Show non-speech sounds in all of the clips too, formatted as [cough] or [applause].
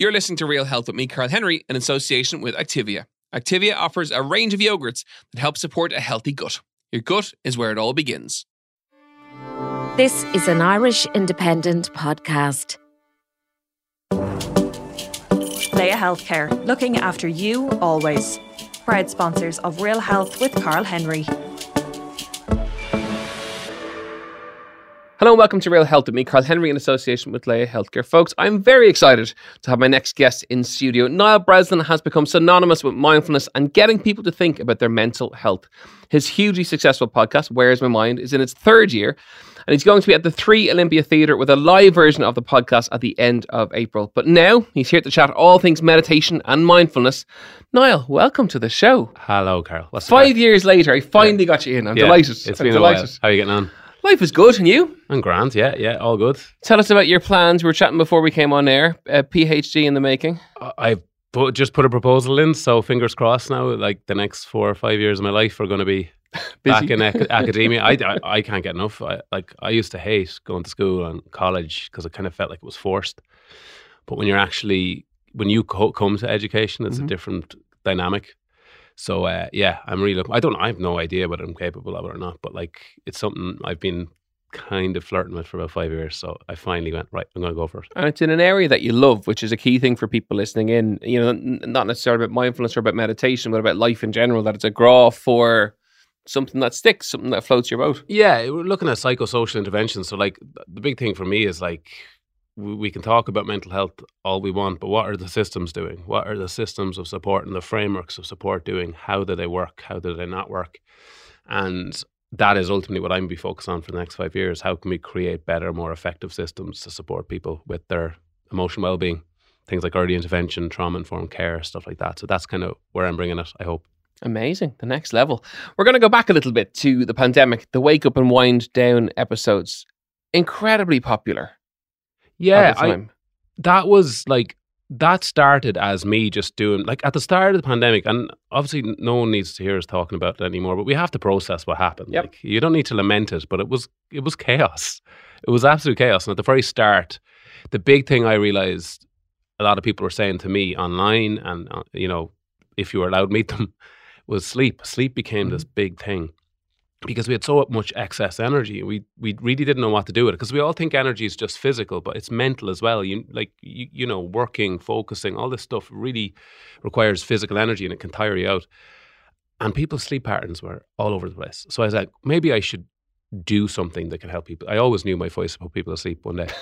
You're listening to Real Health with me, Karl Henry, in association with Activia. Activia offers a range of yogurts that help support a healthy gut. Your gut is where it all begins. This is an Irish Independent podcast. Laya Healthcare, looking after you always. Proud sponsors of Real Health with Karl Henry. Hello and welcome to Real Health with me, Karl Henry, in association with Laya Healthcare. Folks, I'm very excited to have my next guest in studio. Niall Breslin has become synonymous with mindfulness and getting people to think about their mental health. His hugely successful podcast, Where's My Mind, is in its third year, and he's going to be at the Three Olympia Theatre with a live version of the podcast at the end of April. But now he's here to chat all things meditation and mindfulness. Niall, welcome to the show. Hello, Karl. What's Five years later, I finally got you in. I'm Yeah, delighted. It's I'm been delighted. a while. How are you getting on? Life is good, and you? I'm grand. Yeah, yeah, all good. Tell us about your plans. We were chatting before we came on air. A PhD in the making. I- put, just put a proposal in, so fingers crossed now. Like the next four or five years of my life are going to be [laughs] back in ac- academia. I, I, I can't get enough. I, like I used to hate going to school and college because it kind of felt like it was forced. But when you're actually when you co- come to education, it's Mhm. a different dynamic. So uh, yeah, I'm really. Looking, I don't. I have no idea whether I'm capable of it or not. But like, it's something I've been kind of flirting with for about five years. So I finally went right. I'm going to go for it. And it's in an area that you love, which is a key thing for people listening in. You know, not necessarily about mindfulness or about meditation, but about life in general, that it's a grá for something that sticks, something that floats your boat. Yeah, we're looking at psychosocial interventions. So, like, the big thing for me is like, we can talk about mental health all we want, but what are the systems doing? What are the systems of support and the frameworks of support doing? How do they work? How do they not work? And that is ultimately what I'm going to be focused on for the next five years. How can we create better, more effective systems to support people with their emotional well-being? Things like early intervention, trauma-informed care, stuff like that. So that's kind of where I'm bringing it. I hope. Amazing. The next level. We're going to go back a little bit to the pandemic, the wake up and wind down episodes. Incredibly popular. Yeah, I, that was like that started as me just doing like at the start of the pandemic and obviously no one needs to hear us talking about it anymore but we have to process what happened Yep. like you don't need to lament it but it was it was chaos. It was absolute chaos and at the very start the big thing i realized a lot of people were saying to me online and uh, you know if you were allowed to meet [laughs] them was sleep. Sleep became this big thing because we had so much excess energy we we really didn't know what to do with it because we all think energy is just physical but it's mental as well. You like you, you know working focusing all this stuff really requires physical energy and it can tire you out. And people's sleep patterns were all over the place. So i was like maybe i should do something that can help people. I always knew my voice would put people to sleep one day. [laughs]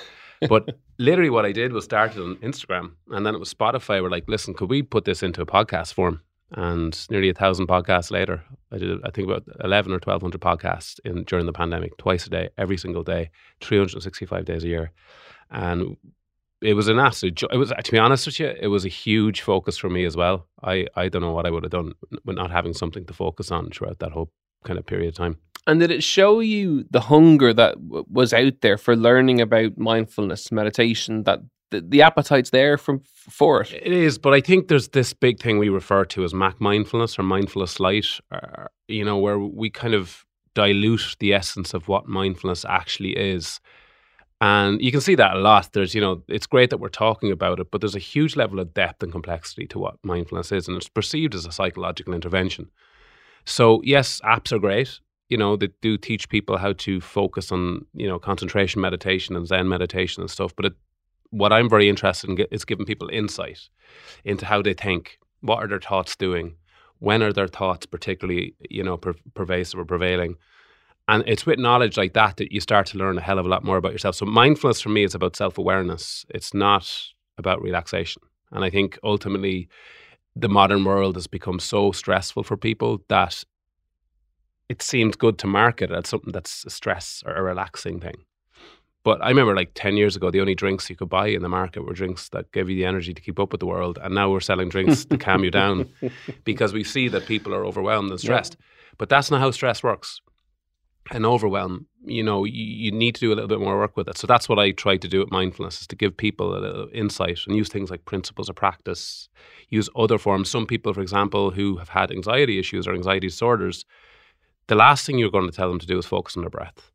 But literally what i did was started on instagram and then it was spotify were like listen could we put this into a podcast form and nearly a thousand podcasts later, I did I think about eleven or twelve hundred podcasts in during the pandemic, twice a day, every single day, three hundred and sixty five days a year, and it was an absolute. Jo- it was to be honest with you, it was a huge focus for me as well. I I don't know what I would have done with not having something to focus on throughout that whole kind of period of time. And did it show you the hunger that w- was out there for learning about mindfulness, meditation, that the, the appetite's there from for it? It is, but I think there's this big thing we refer to as McMindfulness or mindfulness light, uh, you know, where we kind of dilute the essence of what mindfulness actually is. And you can see that a lot. There's, you know, it's great that we're talking about it, but there's a huge level of depth and complexity to what mindfulness is, and it's perceived as a psychological intervention. So, yes, apps are great. You know, they do teach people how to focus on, you know, concentration meditation and Zen meditation and stuff. But it, what I'm very interested in is giving people insight into how they think. What are their thoughts doing? When are their thoughts particularly, you know, per- pervasive or prevailing? And it's with knowledge like that that you start to learn a hell of a lot more about yourself. So mindfulness for me is about self awareness. It's not about relaxation. And I think ultimately the modern world has become so stressful for people that it seems good to market as something that's a stress or a relaxing thing. But I remember like 10 years ago, the only drinks you could buy in the market were drinks that gave you the energy to keep up with the world. And now we're selling drinks to calm you down [laughs] because we see that people are overwhelmed and stressed. But that's not how stress works. And overwhelm, you know, you, you need to do a little bit more work with it. So that's what I try to do with mindfulness is to give people a little insight and use things like principles of practice, use other forms. Some people, for example, who have had anxiety issues or anxiety disorders, the last thing you're going to tell them to do is focus on their breath.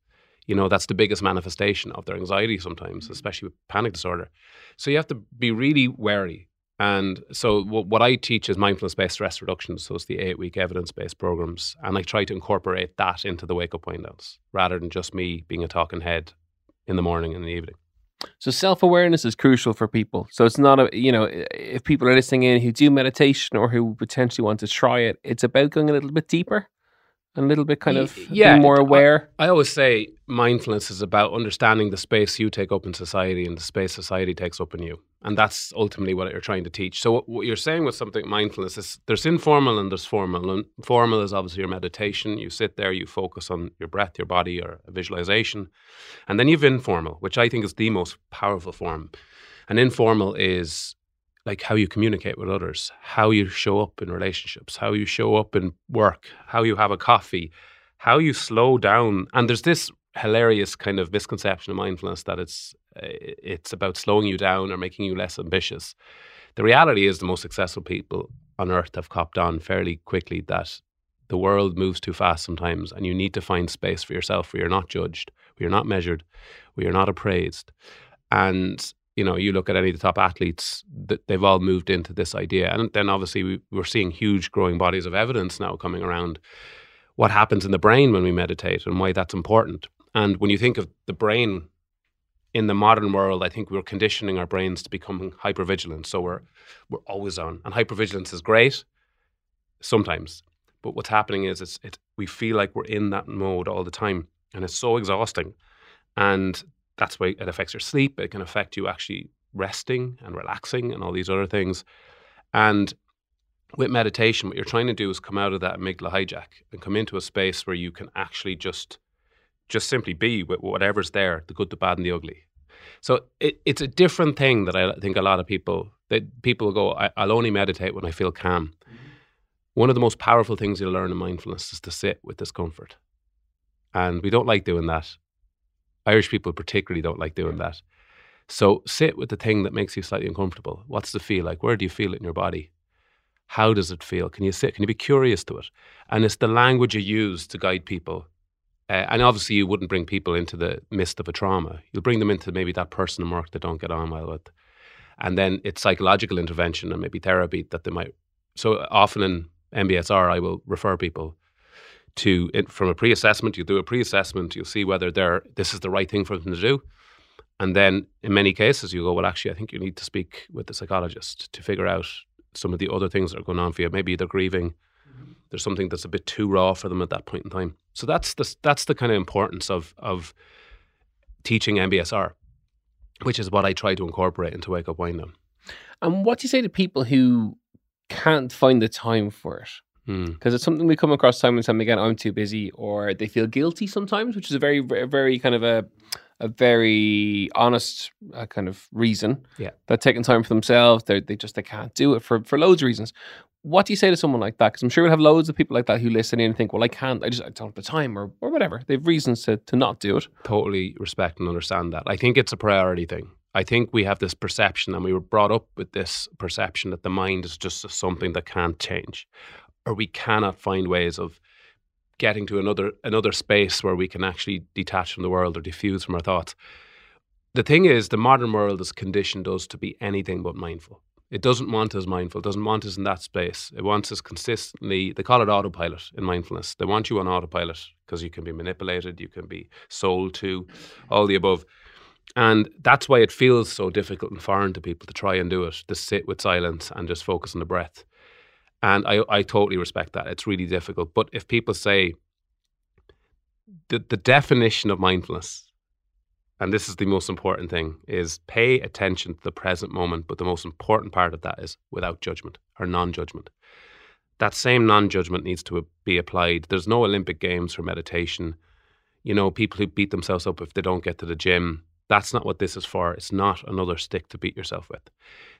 You know, that's the biggest manifestation of their anxiety sometimes, mm-hmm. especially with panic disorder. So you have to be really wary. And so what, what I teach is mindfulness-based stress reduction. So it's the eight-week evidence-based programs, and I try to incorporate that into the wake-up wind downs rather than just me being a talking head in the morning and the evening. So self awareness is crucial for people. So it's not a you know if people are listening in who do meditation or who potentially want to try it, it's about going a little bit deeper and a little bit kind of yeah, more aware. I, I, always say mindfulness is about understanding the space you take up in society and the space society takes up in you. And that's ultimately what you're trying to teach. So what, what you're saying with something mindfulness is there's informal and there's formal. And formal is obviously your meditation. You sit there, you focus on your breath, your body, or a visualization. And then you've informal, which I think is the most powerful form. And informal is like how you communicate with others, how you show up in relationships, how you show up in work, how you have a coffee, how you slow down. And there's this hilarious kind of misconception of mindfulness that it's uh, it's about slowing you down or making you less ambitious. The reality is the most successful people on earth have copped on fairly quickly that the world moves too fast sometimes and you need to find space for yourself where you're not judged, where you're not measured, where you're not appraised. And you know, you look at any of the top athletes, they've all moved into this idea. And then obviously we, we're seeing huge growing bodies of evidence now coming around what happens in the brain when we meditate and why that's important. And when you think of the brain in the modern world, I think we're conditioning our brains to become hypervigilant. So we're we're always on. And hypervigilance is great sometimes. But what's happening is it's it we feel like we're in that mode all the time. And it's so exhausting. And that's why it affects your sleep. It can affect you actually resting and relaxing and all these other things. And with meditation, what you're trying to do is come out of that amygdala hijack and come into a space where you can actually just just simply be with whatever's there, the good, the bad, and the ugly. So it, it's a different thing that I think a lot of people that people go, I, will only meditate when I feel calm. Mm-hmm. One of the most powerful things you'll learn in mindfulness is to sit with discomfort. And we don't like doing that. Irish people particularly don't like doing that. So sit with the thing that makes you slightly uncomfortable. What's the feel like? Where do you feel it in your body? How does it feel? Can you sit? Can you be curious to it? And it's the language you use to guide people. Uh, and obviously, you wouldn't bring people into the midst of a trauma. You'll bring them into maybe that person in work they don't get on well with. And then it's psychological intervention and maybe therapy that they might. So often in MBSR, I will refer people to it, from a pre-assessment. You do a pre-assessment. You'll see whether they're this is the right thing for them to do, and then in many cases you go, well, actually, I think you need to speak with the psychologist to figure out some of the other things that are going on for you. Maybe they're grieving. Mm-hmm. There's something that's a bit too raw for them at that point in time. So that's the that's the kind of importance of of teaching MBSR, which is what I try to incorporate into Wake Up Wind Down. And what do you say to people who can't find the time for it? Hmm. because mm. it's something we come across time and time again. I'm too busy, or they feel guilty sometimes, which is a very, very, very kind of a a very honest uh, kind of reason. Yeah, that taking time for themselves, they they just they can't do it for for loads of reasons. What do you say to someone like that? Because I'm sure we'll have loads of people like that who listen in and think, well, I can't, I just I don't have the time or or whatever. They have reasons to to not do it. Totally respect and understand that. I think it's a priority thing. I think we have this perception, and we were brought up with this perception that the mind is just something that can't change or we cannot find ways of getting to another another space where we can actually detach from the world or diffuse from our thoughts. The thing is, the modern world has conditioned us to be anything but mindful. It doesn't want us mindful. It doesn't want us in that space. It wants us consistently. They call it autopilot in mindfulness. They want you on autopilot because you can be manipulated, you can be sold to, all the above. And that's why it feels so difficult and foreign to people to try and do it, to sit with silence and just focus on the breath. And I, I totally respect that. It's really difficult. But if people say the, the definition of mindfulness, and this is the most important thing, is pay attention to the present moment. But the most important part of that is without judgment or non judgment. That same non judgment needs to be applied. There's no Olympic Games for meditation. You know, people who beat themselves up if they don't get to the gym. That's not what this is for. It's not another stick to beat yourself with.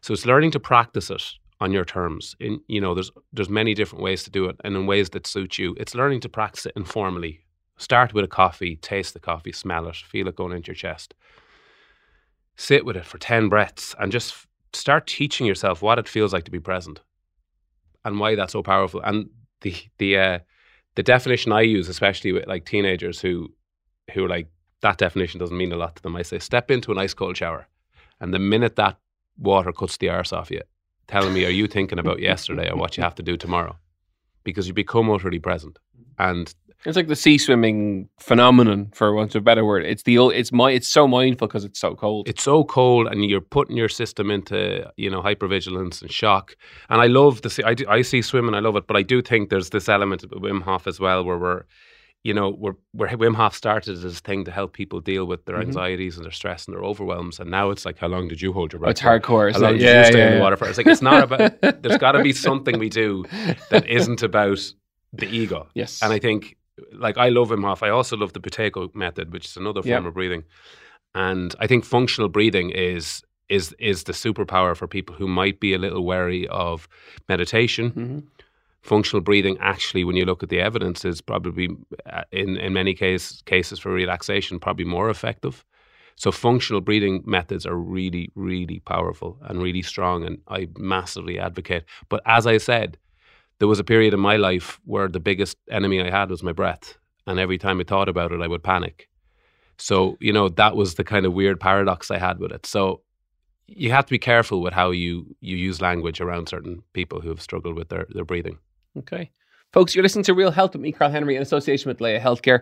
So it's learning to practice it on your terms. In you know, there's there's many different ways to do it, and in ways that suit you. It's learning to practice it informally. Start with a coffee, taste the coffee, smell it, feel it going into your chest. Sit with it for ten breaths, and just start teaching yourself what it feels like to be present, and why that's so powerful. And the the uh, the definition I use, especially with like teenagers who who are like that definition doesn't mean a lot to them. I say, step into an ice cold shower. And the minute that water cuts the arse off you, telling me, are you thinking about yesterday or what you have to do tomorrow? Because you become utterly present. And It's like the sea swimming phenomenon, for want of a better word. It's the it's my it's so mindful because it's so cold. it's so cold and you're putting your system into you know hypervigilance and shock and i love the sea I, do, I see swimming i love it but i do think there's this element of wim hof as well where we're you know where, where wim hof started as this thing to help people deal with their Mhm. anxieties and their stress and their overwhelms and now it's like how long did you hold your Oh, breath it's for? hardcore. how long it? did Yeah, you stay yeah, in the water for it's like it's not about there's got to be something we do that isn't about the ego [laughs] Yes. and I think, like, I love Wim Hof. I also love the Buteyko method, which is another form Yeah. of breathing. And I think functional breathing is is is the superpower for people who might be a little wary of meditation. Mhm. Functional breathing, actually, when you look at the evidence, is probably uh, in in many case, cases for relaxation probably more effective. So functional breathing methods are really, really powerful and really strong, and I massively advocate. But as I said, there was a period in my life where the biggest enemy I had was my breath. And every time I thought about it, I would panic. So, you know, that was the kind of weird paradox I had with it. So you have to be careful with how you, you use language around certain people who have struggled with their, their breathing. Okay. Folks, you're listening to Real Health with me, Karl Henry, in association with Laya Healthcare.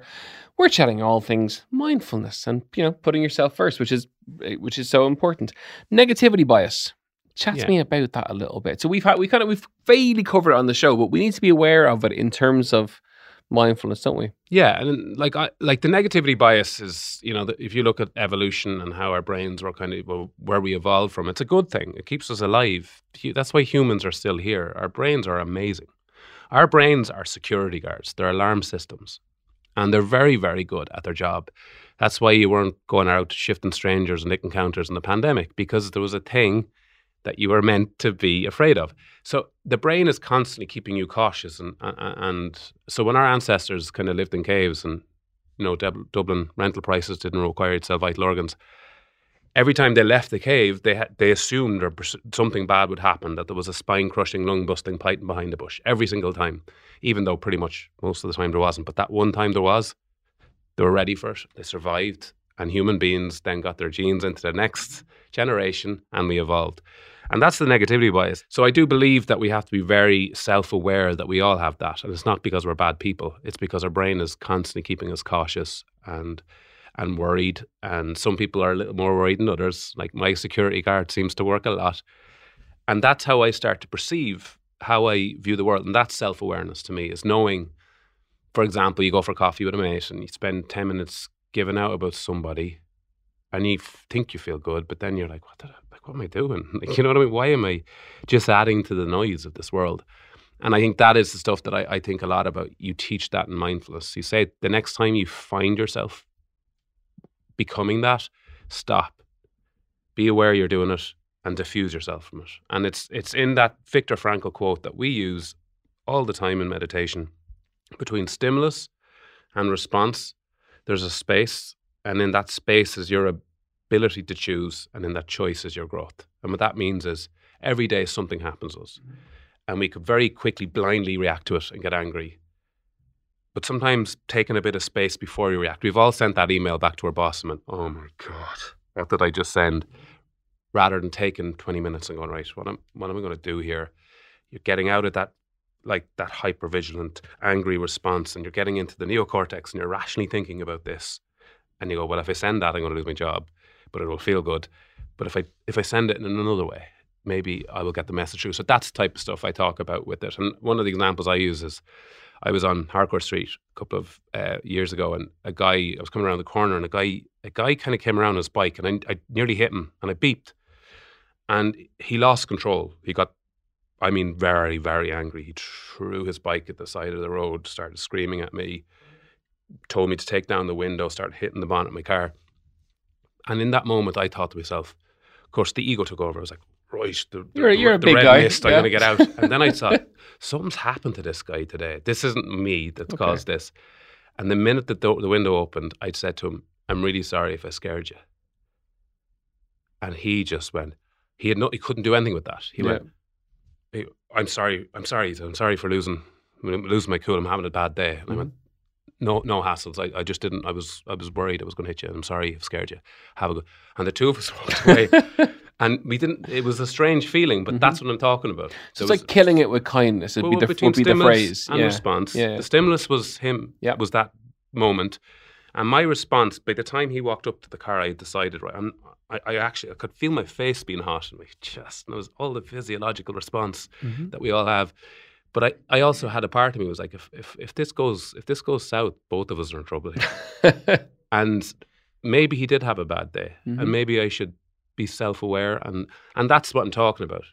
We're chatting all things mindfulness and, you know, putting yourself first, which is eh, which is so important. Negativity bias. Chat Yeah. to me about that a little bit. So we've had we kind of we've vaguely covered it on the show, but we need to be aware of it in terms of mindfulness, don't we? Yeah, and like I like the negativity bias is, you know, if you look at evolution and how our brains were kind of well, where we evolved from, it's a good thing. It keeps us alive. That's why humans are still here. Our brains are amazing. Our brains are security guards. They're alarm systems, and they're very, very good at their job. That's why you weren't going out shifting strangers and nicking counters in the pandemic because there was a thing that you were meant to be afraid of. So the brain is constantly keeping you cautious, and and, so when our ancestors kind of lived in caves and you know Dublin rental prices didn't require you to sell vital organs. Every time they left the cave, they had, they assumed or pers- something bad would happen, that there was a spine crushing, lung busting python behind the bush. Every single time, even though pretty much most of the time there wasn't. But that one time there was, they were ready for it. They survived, and human beings then got their genes into the next generation, and we evolved. And that's the negativity bias. So I do believe that we have to be very self aware that we all have that. And it's not because we're bad people, it's because our brain is constantly keeping us cautious and and worried. And some people are a little more worried than others. Like my security guard seems to work a lot. And that's how I start to perceive how I view the world. And that's self awareness to me, is knowing, for example, you go for coffee with a mate and you spend 10 minutes giving out about somebody and you f- think you feel good, but then you're like, what, did I, like, what am I doing? [laughs] Like, you know what I mean? Why am I just adding to the noise of this world? And I think that is the stuff that I, I think a lot about. You teach that in mindfulness. You say the next time you find yourself becoming that, stop, be aware you're doing it, and diffuse yourself from it. And it's it's in that Viktor Frankl quote that we use all the time in meditation. Between stimulus and response, there's a space, and in that space is your ability to choose, and in that choice is your growth. And what that means is every day something happens to us, mm-hmm. and we could very quickly blindly react to it and get angry. But sometimes taking a bit of space before you react. We've all sent that email back to our boss and went, "Oh my god, what did I just send?" Rather than taking twenty minutes and going, "Right, what am what am I going to do here?" You're getting out of that like that hyper vigilant, angry response, and you're getting into the neocortex, and you're rationally thinking about this, and you go, "Well, if I send that, I'm going to lose my job, but it will feel good. But if I if I send it in another way, maybe I will get the message through." So that's the type of stuff I talk about with it. And one of the examples I use is I was on Harcourt Street a couple of uh, years ago, and a guy I was coming around the corner, and a guy a guy kind of came around on his bike, and I, I nearly hit him, and I beeped, and he lost control. He got, I mean, very very angry. He threw his bike at the side of the road, started screaming at me, told me to take down the window, started hitting the bonnet of my car, and in that moment, I thought to myself, of course, the ego took over. I was like, right, the, the, You're a- you're a the big red guy, mist, I'm going to get out, [laughs] and then I thought something's happened to this guy today. This isn't me that's Okay. caused this. And the minute that the, the window opened, I said to him, I'm really sorry if I scared you. And he just went, he had no, he couldn't do anything with that. He Yeah. went, "Hey, I'm sorry, I'm sorry, I'm sorry for losing, losing my cool. I'm having a bad day. And I mm-hmm. went, no no hassles. I, I just didn't. I was I was worried I was going to hit you. I'm sorry, I've scared you. Have a good. And the two of us [laughs] walked away, [laughs] and we didn't. It was a strange feeling, but that's what I'm talking about. So There it's was- like killing it with kindness. It'd well, be the, between would be the phrase. and yeah. response. Yeah. The stimulus was him. Yeah. Was that moment, and my response. By the time he walked up to the car, I had decided right. And I, I actually I could feel my face being hot in my [laughs] chest, and it was all the physiological response Mhm. that we all have. But I, I also had a part of me was like, if, if if this goes if this goes south, both of us are in trouble. [laughs] and maybe he did have a bad day, Mhm. and maybe I should be self aware, and and that's what I'm talking about.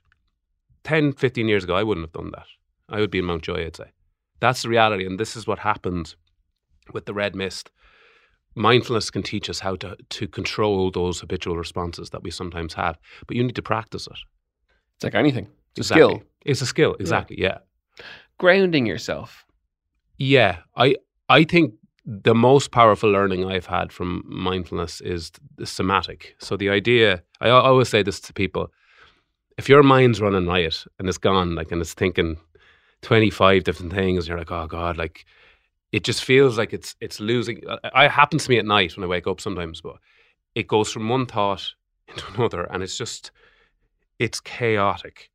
10, 15 years ago, I wouldn't have done that. I would be in Mountjoy, I'd say. That's the reality, and this is what happened with the red mist. Mindfulness can teach us how to to control those habitual responses that we sometimes have, but you need to practice it. It's like anything. It's a skill. It's a skill, exactly. yeah. Grounding yourself. Yeah, I I think the most powerful learning I've had from mindfulness is the somatic. So the idea, I always say this to people: if your mind's running riot and it's gone, like, and it's thinking twenty five different things, you're like, oh god, like, it just feels like it's it's losing. Uh, I- It happens to me at night when I wake up sometimes, but it goes from one thought [laughs] into another, and it's just it's chaotic.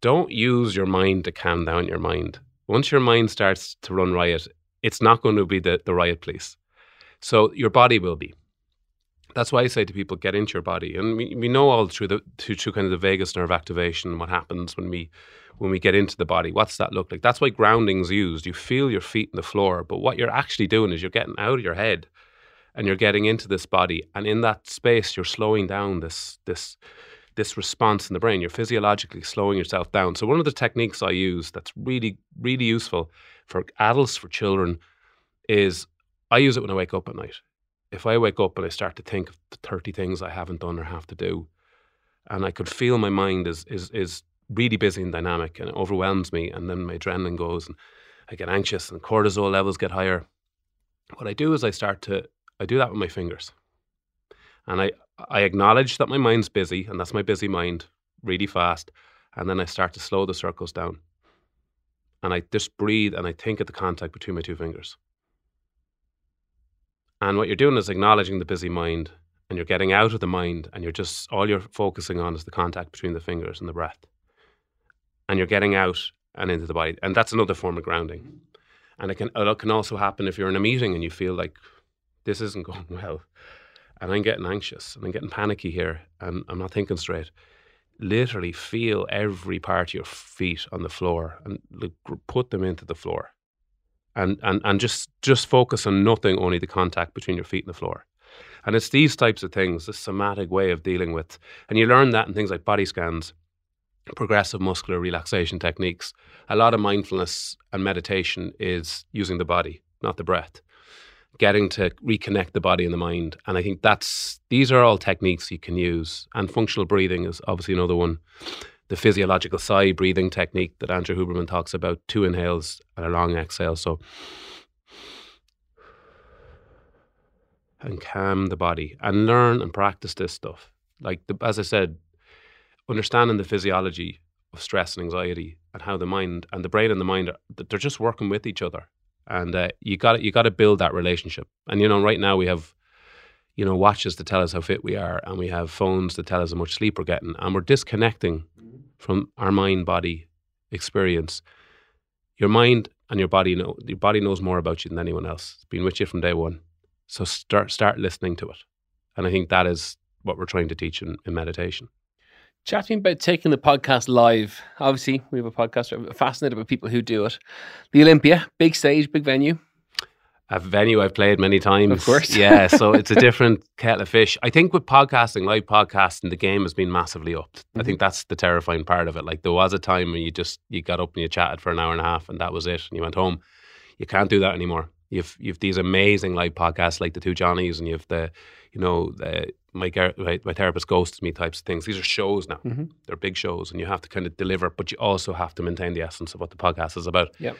Don't use your mind to calm down your mind once your mind starts to run riot, it's not going to be the, the riot police. So your body will be. That's why I say to people, get into your body. And we, we know all through the through, through kind of the vagus nerve activation, what happens when we when we get into the body. What's that look like? That's why grounding's used. You feel your feet in the floor, but what you're actually doing is you're getting out of your head and you're getting into this body. And in that space, you're slowing down this this this response in the brain. You're physiologically slowing yourself down. So one of the techniques I use that's really, really useful for adults, for children, is I use it when I wake up at night. If I wake up and I start to think of the 30 things I haven't done or have to do, and I could feel my mind is is is really busy and dynamic and it overwhelms me, and then my adrenaline goes and I get anxious and cortisol levels get higher. What I do is I start to I do that with my fingers. And I, I acknowledge that my mind's busy, and that's my busy mind, really fast. And then I start to slow the circles down. And I just breathe and I think of the contact between my two fingers. And what you're doing is acknowledging the busy mind, and you're getting out of the mind, and you're just, all you're focusing on is the contact between the fingers and the breath. And you're getting out and into the body. And that's another form of grounding. Mm-hmm. And it can, it can also happen if you're in a meeting and you feel like this isn't going [laughs] well and I'm getting anxious and I'm getting panicky here and I'm not thinking straight. Literally feel every part of your feet on the floor and like, put them into the floor. And, and, and just, just focus on nothing, only the contact between your feet and the floor. And it's these types of things, this somatic way of dealing with. And you learn that in things like body scans, progressive muscular relaxation techniques. A lot of mindfulness and meditation is using the body, not the breath getting to reconnect the body and the mind. And I think that's these are all techniques you can use. And functional breathing is obviously another one. The physiological sigh breathing technique that Andrew Huberman talks about, two inhales and a long exhale. So and calm the body and learn and practice this stuff. Like the, as I said, understanding the physiology of stress and anxiety and how the mind and the brain and the mind are they're just working with each other and uh, you got you got to build that relationship. And you know, right now we have, you know, watches to tell us how fit we are, and we have phones to tell us how much sleep we're getting, and we're disconnecting from our mind body experience. Your mind and your body know your body knows more about you than anyone else. It's been with you from day one, so start start listening to it. And I think that is what we're trying to teach in, in meditation. Chat to me about taking the podcast live. Obviously, we have a podcast. I'm fascinated by people who do it. The Olympia, big stage, big venue. a venue I've played many times. Of course. Yeah, so it's a different [laughs] kettle of fish. I think with podcasting, live podcasting, the game has been massively upped. I Mm-hmm. think that's the terrifying part of it. Like there was a time when you just you got up and you chatted for an hour and a half and that was it and you went home. You can't do that anymore. You've you've these amazing live podcasts like the two Johnnies and you've the you know the my my, my therapist ghosts me types of things. These are shows now. Mhm. They're big shows and you have to kind of deliver, but you also have to maintain the essence of what the podcast is about. Yep.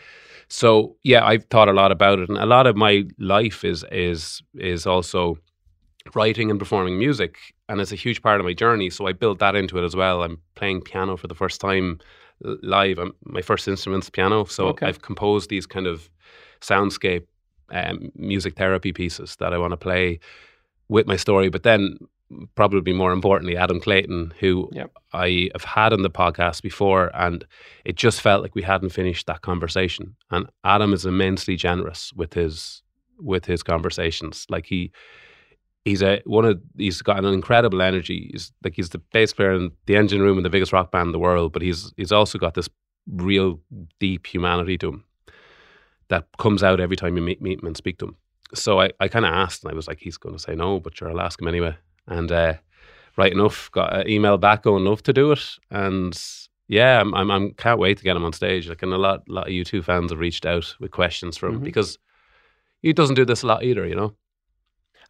So yeah, I've thought a lot about it, and a lot of my life is is is also writing and performing music, and it's a huge part of my journey. So I built that into it as well. I'm playing piano for the first time live. I'm, my first instrument's piano, so Okay. I've composed these kind of soundscape um, music therapy pieces that I want to play with my story. But then, probably more importantly, Adam Clayton, who Yep. I have had on the podcast before, and it just felt like we hadn't finished that conversation. And Adam is immensely generous with his with his conversations. Like he he's a one of he's got an incredible energy. He's like he's the bass player in the engine room in the biggest rock band in the world, but he's he's also got this real deep humanity to him that comes out every time you meet, meet him and speak to him. So I, I kind of asked, and I was like, he's going to say no, but sure, I'll ask him anyway. And uh, right enough, got an email back going, love to do it. And yeah, I'm, I'm, I'm can't wait to get him on stage. Like, and a lot, lot of U2 fans have reached out with questions for him Mhm. because he doesn't do this a lot either, you know.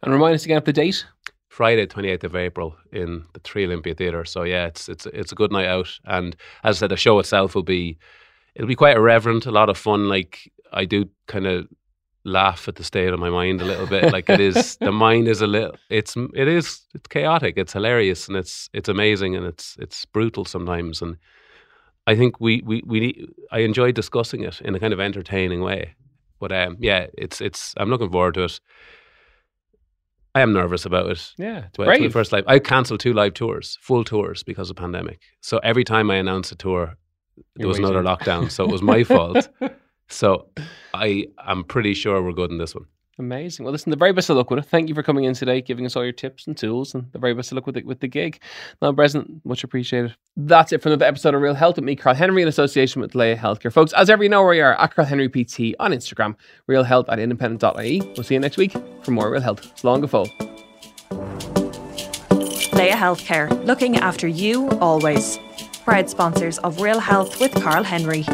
And remind us again of the date. Friday, twenty eighth of April, in the Three Olympia Theatre. So yeah, it's it's it's a good night out. And as I said, the show itself will be it'll be quite irreverent, a lot of fun. Like I do kind of laugh at the state of my mind a little bit. Like it is the mind is a little it's it is it's chaotic, it's hilarious and it's it's amazing and it's it's brutal sometimes. And I think we we we need, I enjoy discussing it in a kind of entertaining way. But um yeah, it's it's I'm looking forward to it. I am nervous about it. Yeah, it's Well, it's my first live. I cancelled two live tours, full tours, because of pandemic. So every time I announced a tour, there You're was another lockdown. So it was [laughs] my fault. So I am pretty sure we're good in this one. Amazing. Well, listen, the very best of luck with it. Thank you for coming in today, giving us all your tips and tools, and the very best of luck with the, with the gig. Niall Breslin, much appreciated. That's it for another episode of Real Health with me, Karl Henry, in association with Laya Healthcare. Folks, as ever, you know where we are at Karl Henry PT on Instagram, Real Health at independent.ie. We'll see you next week for more Real Health. It's long ago. Laya Healthcare, looking after you always. Proud sponsors of Real Health with Karl Henry.